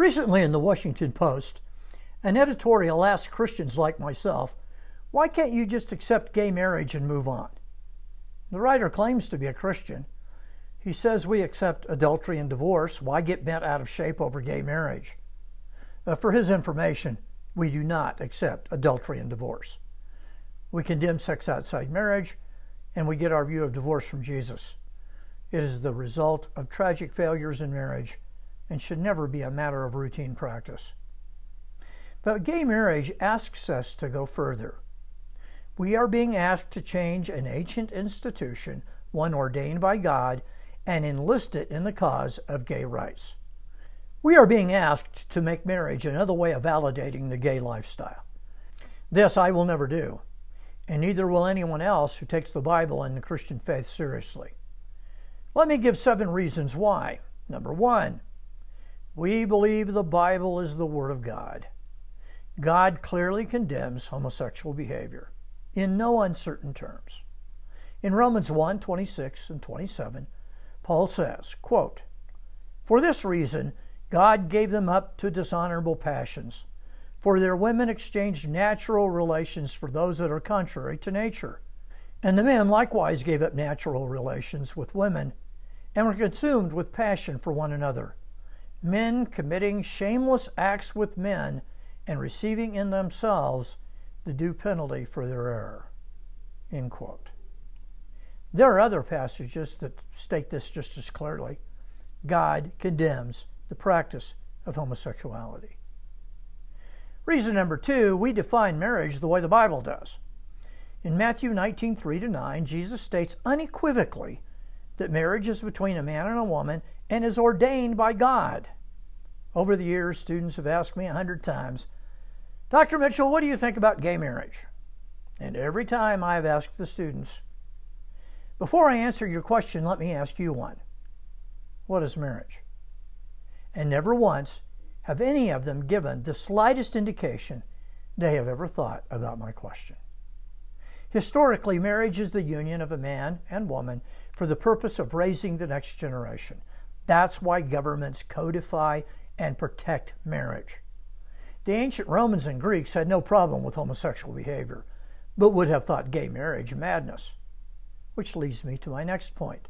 Recently in the Washington Post, an editorial asked Christians like myself, why can't you just accept gay marriage and move on? The writer claims to be a Christian. He says we accept adultery and divorce. Why get bent out of shape over gay marriage? Uh, for his information, we do not accept adultery and divorce. We condemn sex outside marriage, and we get our view of divorce from Jesus. It is the result of tragic failures in marriage and should never be a matter of routine practice. But gay marriage asks us to go further. We are being asked to change an ancient institution, one ordained by God, and enlist it in the cause of gay rights. We are being asked to make marriage another way of validating the gay lifestyle. This I will never do, and neither will anyone else who takes the Bible and the Christian faith seriously. Let me give seven reasons why. Number one, we believe the Bible is the Word of God. God clearly condemns homosexual behavior in no uncertain terms. In Romans 1 26 and 27, Paul says, quote, For this reason, God gave them up to dishonorable passions. For their women exchanged natural relations for those that are contrary to nature. And the men likewise gave up natural relations with women and were consumed with passion for one another. Men committing shameless acts with men and receiving in themselves the due penalty for their error. End quote. There are other passages that state this just as clearly. God condemns the practice of homosexuality. Reason number two, we define marriage the way the Bible does. In Matthew 19, 3 to 9, Jesus states unequivocally that marriage is between a man and a woman and is ordained by God. Over the years, students have asked me a hundred times, Dr. Mitchell, what do you think about gay marriage? And every time I've asked the students, before I answer your question, let me ask you one. What is marriage? and never once have any of them given the slightest indication they have ever thought about my question. Historically, marriage is the union of a man and woman for the purpose of raising the next generation. That's why governments codify and protect marriage. The ancient Romans and Greeks had no problem with homosexual behavior, but would have thought gay marriage madness. Which leads me to my next point.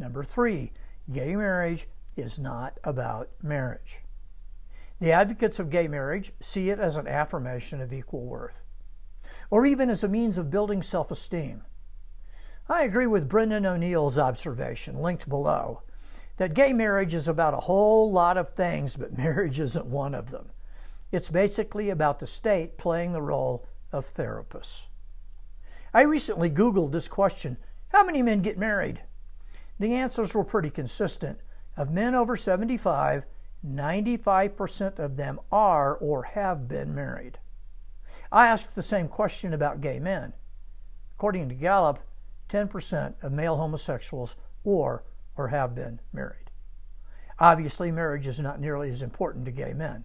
Number three, gay marriage is not about marriage. The advocates of gay marriage see it as an affirmation of equal worth, or even as a means of building self esteem. I agree with Brendan O'Neill's observation, linked below, that gay marriage is about a whole lot of things, but marriage isn't one of them. It's basically about the state playing the role of therapists. I recently Googled this question How many men get married? The answers were pretty consistent of men over 75, 95% of them are or have been married. I asked the same question about gay men. According to Gallup, 10% of male homosexuals or or have been married. Obviously, marriage is not nearly as important to gay men.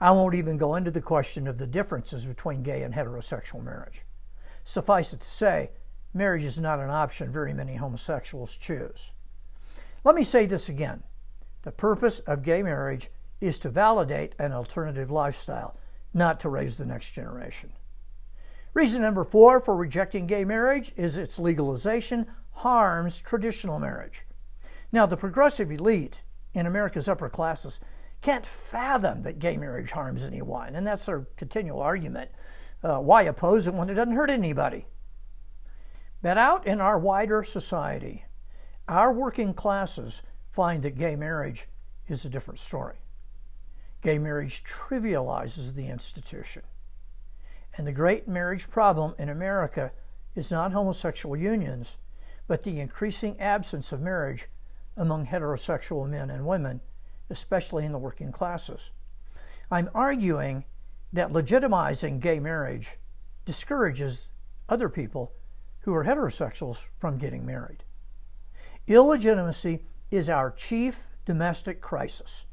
I won't even go into the question of the differences between gay and heterosexual marriage. Suffice it to say, marriage is not an option very many homosexuals choose. Let me say this again. The purpose of gay marriage is to validate an alternative lifestyle, not to raise the next generation. Reason number four for rejecting gay marriage is its legalization harms traditional marriage. Now, the progressive elite in America's upper classes can't fathom that gay marriage harms anyone, and that's their continual argument. Uh, why oppose it when it doesn't hurt anybody? But out in our wider society, our working classes find that gay marriage is a different story. Gay marriage trivializes the institution. And the great marriage problem in America is not homosexual unions, but the increasing absence of marriage among heterosexual men and women, especially in the working classes. I'm arguing that legitimizing gay marriage discourages other people who are heterosexuals from getting married. Illegitimacy is our chief domestic crisis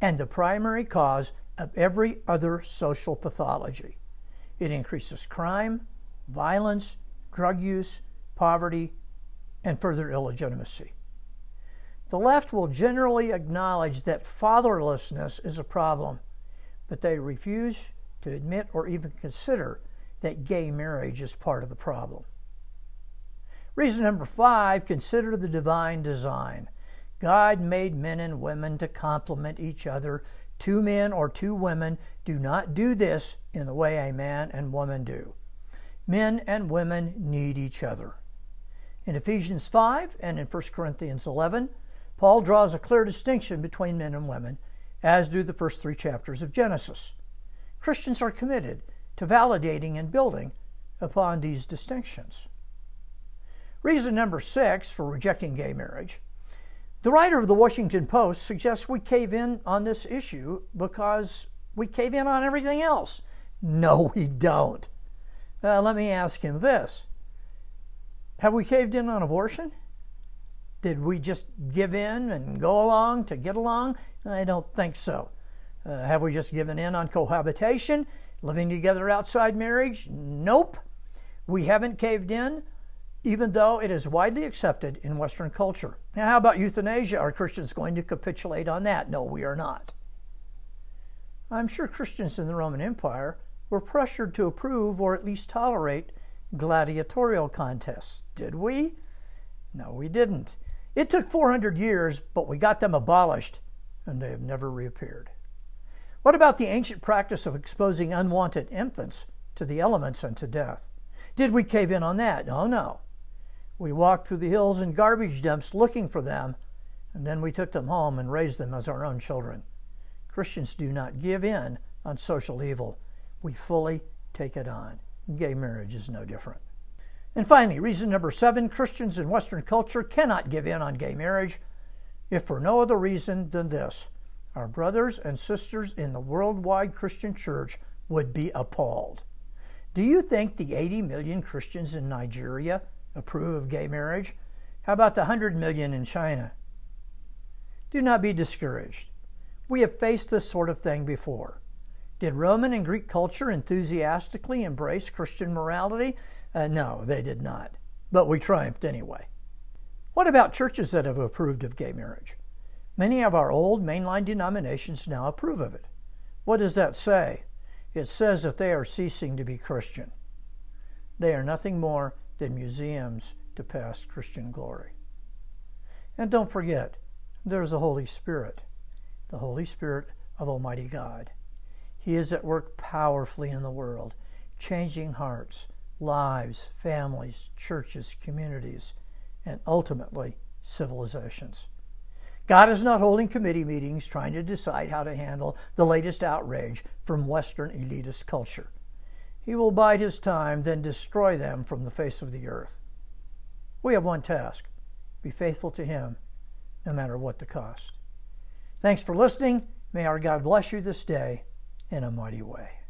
and the primary cause of every other social pathology. It increases crime, violence, drug use, poverty, and further illegitimacy. The left will generally acknowledge that fatherlessness is a problem, but they refuse to admit or even consider that gay marriage is part of the problem. Reason number five consider the divine design. God made men and women to complement each other. Two men or two women do not do this in the way a man and woman do. Men and women need each other. In Ephesians 5 and in 1 Corinthians 11, Paul draws a clear distinction between men and women, as do the first three chapters of Genesis. Christians are committed to validating and building upon these distinctions. Reason number six for rejecting gay marriage. The writer of the Washington Post suggests we cave in on this issue because we cave in on everything else. No, we don't. Uh, let me ask him this Have we caved in on abortion? Did we just give in and go along to get along? I don't think so. Uh, have we just given in on cohabitation, living together outside marriage? Nope. We haven't caved in, even though it is widely accepted in Western culture. Now, how about euthanasia? Are Christians going to capitulate on that? No, we are not. I'm sure Christians in the Roman Empire were pressured to approve or at least tolerate gladiatorial contests. Did we? No, we didn't. It took 400 years, but we got them abolished, and they have never reappeared. What about the ancient practice of exposing unwanted infants to the elements and to death? Did we cave in on that? Oh, no. We walked through the hills and garbage dumps looking for them, and then we took them home and raised them as our own children. Christians do not give in on social evil. We fully take it on. Gay marriage is no different. And finally, reason number seven Christians in Western culture cannot give in on gay marriage if for no other reason than this our brothers and sisters in the worldwide Christian church would be appalled. Do you think the 80 million Christians in Nigeria approve of gay marriage? How about the 100 million in China? Do not be discouraged. We have faced this sort of thing before. Did Roman and Greek culture enthusiastically embrace Christian morality? Uh, no, they did not. But we triumphed anyway. What about churches that have approved of gay marriage? Many of our old mainline denominations now approve of it. What does that say? It says that they are ceasing to be Christian. They are nothing more than museums to past Christian glory. And don't forget, there's the Holy Spirit, the Holy Spirit of Almighty God. He is at work powerfully in the world, changing hearts, lives, families, churches, communities, and ultimately civilizations. God is not holding committee meetings trying to decide how to handle the latest outrage from Western elitist culture. He will bide his time, then destroy them from the face of the earth. We have one task be faithful to him, no matter what the cost. Thanks for listening. May our God bless you this day in a mighty way.